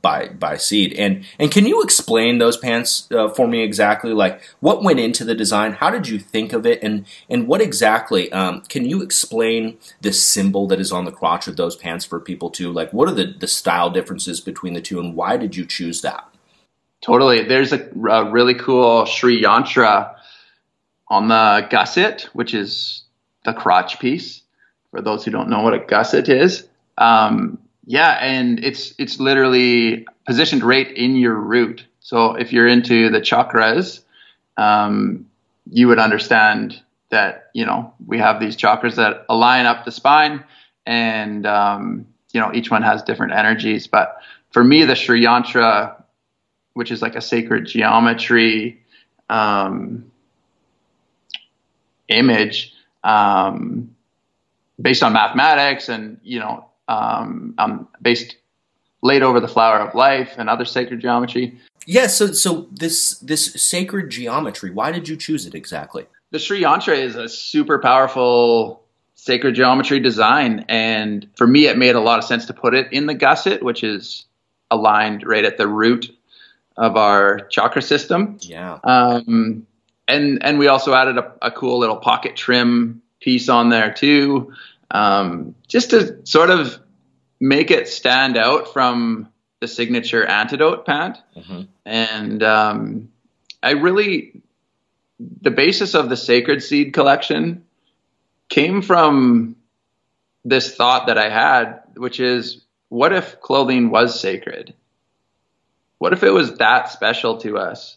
by by seed. And and can you explain those pants uh, for me exactly? Like what went into the design? How did you think of it? And and what exactly um, can you explain the symbol that is on the crotch of those pants for people too? Like what are the the style differences between the two and why did you choose that? Totally. There's a, a really cool Sri Yantra on the gusset which is the crotch piece for those who don't know what a gusset is. Um, yeah, and it's it's literally positioned right in your root. So if you're into the chakras, um, you would understand that you know we have these chakras that align up the spine, and um, you know each one has different energies. But for me, the Sri Yantra, which is like a sacred geometry um, image, um, based on mathematics and you know um, um, based laid over the flower of life and other sacred geometry. Yeah, so so this this sacred geometry, why did you choose it exactly? The Sri Yantra is a super powerful sacred geometry design, and for me, it made a lot of sense to put it in the gusset, which is aligned right at the root of our chakra system. Yeah. Um, and and we also added a, a cool little pocket trim piece on there too um, just to sort of make it stand out from the signature antidote pant, Mhm. and um, I really the basis of the Sacred Seed collection came from this thought that I had, which is, what if clothing was sacred? What if it was that special to us,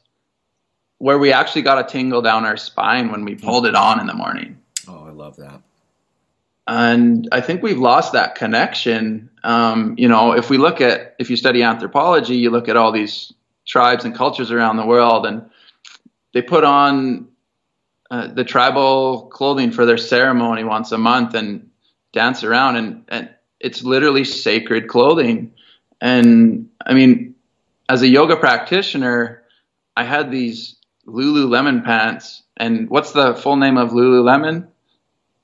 where we actually got a tingle down our spine when we pulled it on in the morning? Oh, I love that. And I think we've lost that connection. Um, you know, if we look at if you study anthropology, you look at all these tribes and cultures around the world, and they put on uh, the tribal clothing for their ceremony once a month and dance around, and and it's literally sacred clothing. And I mean, as a yoga practitioner, I had these Lululemon pants, and what's the full name of Lululemon?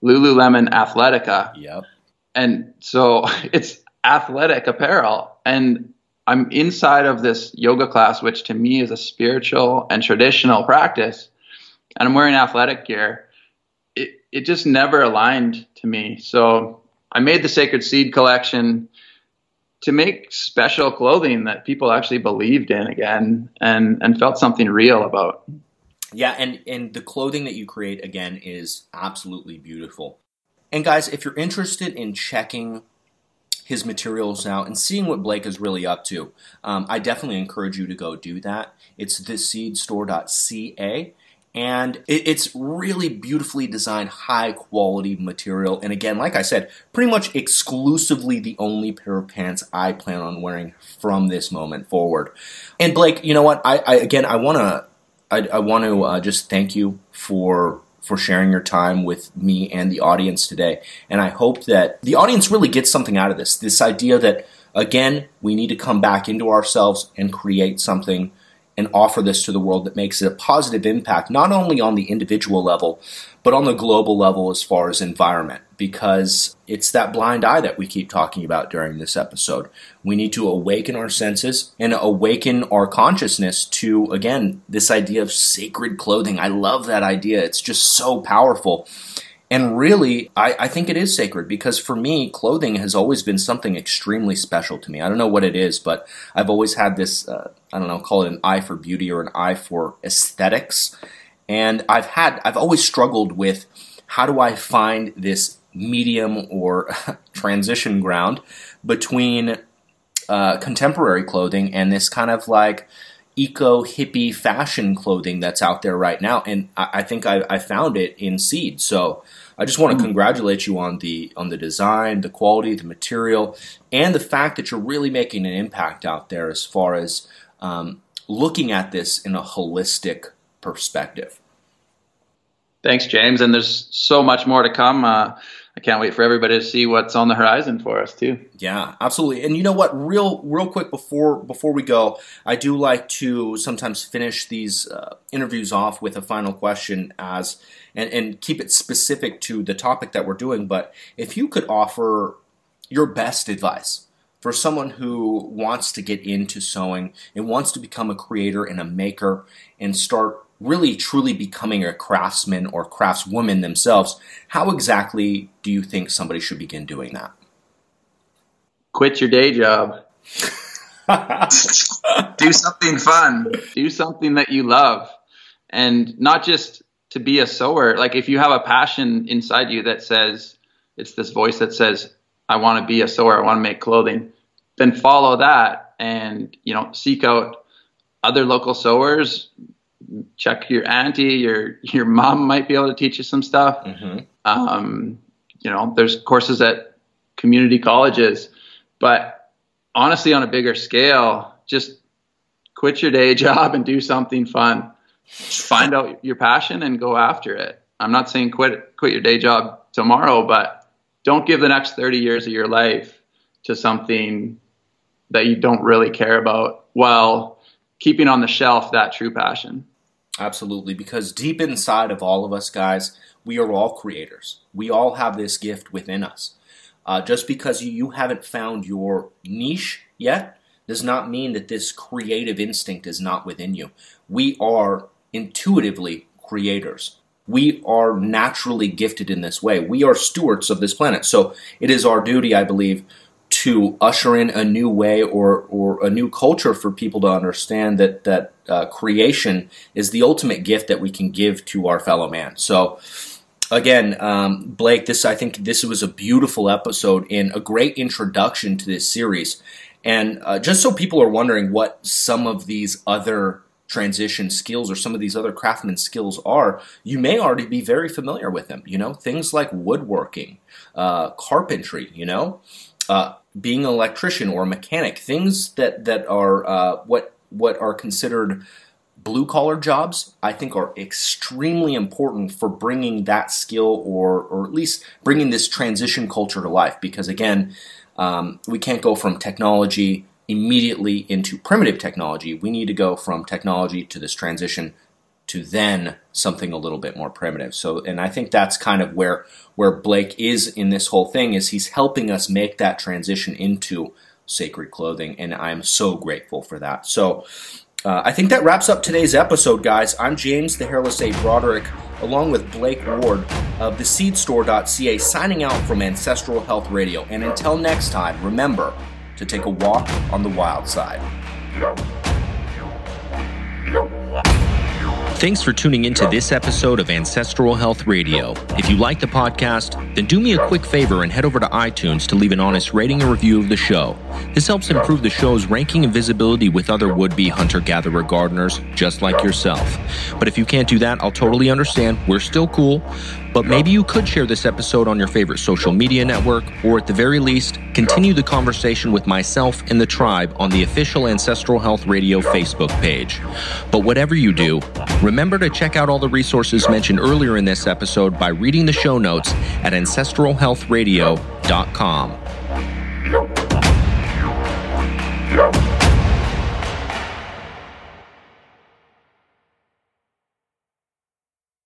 Lululemon Athletica. Yep. And so it's athletic apparel. And I'm inside of this yoga class, which to me is a spiritual and traditional practice. And I'm wearing athletic gear. It, it just never aligned to me. So I made the Sacred Seed collection to make special clothing that people actually believed in again and, and felt something real about. Yeah, and and the clothing that you create again is absolutely beautiful. And guys, if you're interested in checking his materials out and seeing what Blake is really up to, um, I definitely encourage you to go do that. It's theseedstore.ca. And it, it's really beautifully designed, high quality material. And again, like I said, pretty much exclusively the only pair of pants I plan on wearing from this moment forward. And Blake, you know what? I, I again, I want to I, I want to uh, just thank you for for sharing your time with me and the audience today. And I hope that the audience really gets something out of this. This idea that again, we need to come back into ourselves and create something and offer this to the world that makes it a positive impact, not only on the individual level, but on the global level as far as environment, because it's that blind eye that we keep talking about during this episode. We need to awaken our senses and awaken our consciousness to, again, this idea of sacred clothing. I love that idea. It's just so powerful. And really, I, I, think it is sacred because for me, clothing has always been something extremely special to me. I don't know what it is, but I've always had this, uh, I don't know, call it an eye for beauty or an eye for aesthetics. And I've had, I've always struggled with how do I find this medium or transition ground between uh, contemporary clothing and this kind of like eco hippie fashion clothing that's out there right now. And I, I think I, I found it in Seed. So, I just want to congratulate you on the on the design, the quality, the material, and the fact that you're really making an impact out there as far as um, looking at this in a holistic perspective. Thanks, James. And there's so much more to come. Uh, I can't wait for everybody to see what's on the horizon for us too. Yeah, absolutely. And you know what? Real, real quick before before we go, I do like to sometimes finish these uh, interviews off with a final question as and, and keep it specific to the topic that we're doing. But if you could offer your best advice for someone who wants to get into sewing and wants to become a creator and a maker and start really truly becoming a craftsman or craftswoman themselves, how exactly do you think somebody should begin doing that? Quit your day job. Do something fun. Do something that you love. And not just to be a sewer. Like if you have a passion inside you that says, it's this voice that says, I want to be a sewer, I want to make clothing, then follow that and, you know, seek out other local sewers, check your auntie, your your mom might be able to teach you some stuff. Mm-hmm. Um, you know, there's courses at community colleges, but honestly, on a bigger scale, just quit your day job and do something fun. Find out your passion and go after it. I'm not saying quit quit your day job tomorrow, but don't give the next 30 years of your life to something that you don't really care about while keeping on the shelf that true passion. Absolutely, because deep inside of all of us, guys, we are all creators. We all have this gift within us. Uh, just because you, you haven't found your niche yet does not mean that this creative instinct is not within you. We are intuitively creators. We are naturally gifted in this way. We are stewards of this planet. So it is our duty, I believe, to usher in a new way or or a new culture for people to understand that that uh, creation is the ultimate gift that we can give to our fellow man. So again, um, Blake, this I think this was a beautiful episode and a great introduction to this series. And uh, just so people are wondering what some of these other transition skills or some of these other craftsman skills are, you may already be very familiar with them. You know, things like woodworking, uh, carpentry. You know, uh, being an electrician or a mechanic, things that that are uh, what what are considered blue collar jobs, I think are extremely important for bringing that skill or or at least bringing this transition culture to life. Because again, um, we can't go from technology immediately into primitive technology. We need to go from technology to this transition to then something a little bit more primitive. So, and I think that's kind of where where Blake is in this whole thing is he's helping us make that transition into sacred clothing, and I'm so grateful for that. So, uh, I think that wraps up today's episode, guys. I'm James the Hairless A. Broderick, along with Blake Ward of theseedstore.ca, signing out from Ancestral Health Radio. And until next time, remember to take a walk on the wild side. Thanks for tuning into this episode of Ancestral Health Radio. If you like the podcast, then do me a quick favor and head over to iTunes to leave an honest rating and review of the show. This helps improve the show's ranking and visibility with other would be hunter gatherer gardeners just like yourself. But if you can't do that, I'll totally understand. We're still cool. But maybe you could share this episode on your favorite social media network, or at the very least, continue the conversation with myself and the tribe on the official Ancestral Health Radio Facebook page. But whatever you do, remember to check out all the resources mentioned earlier in this episode by reading the show notes at ancestralhealthradio.com.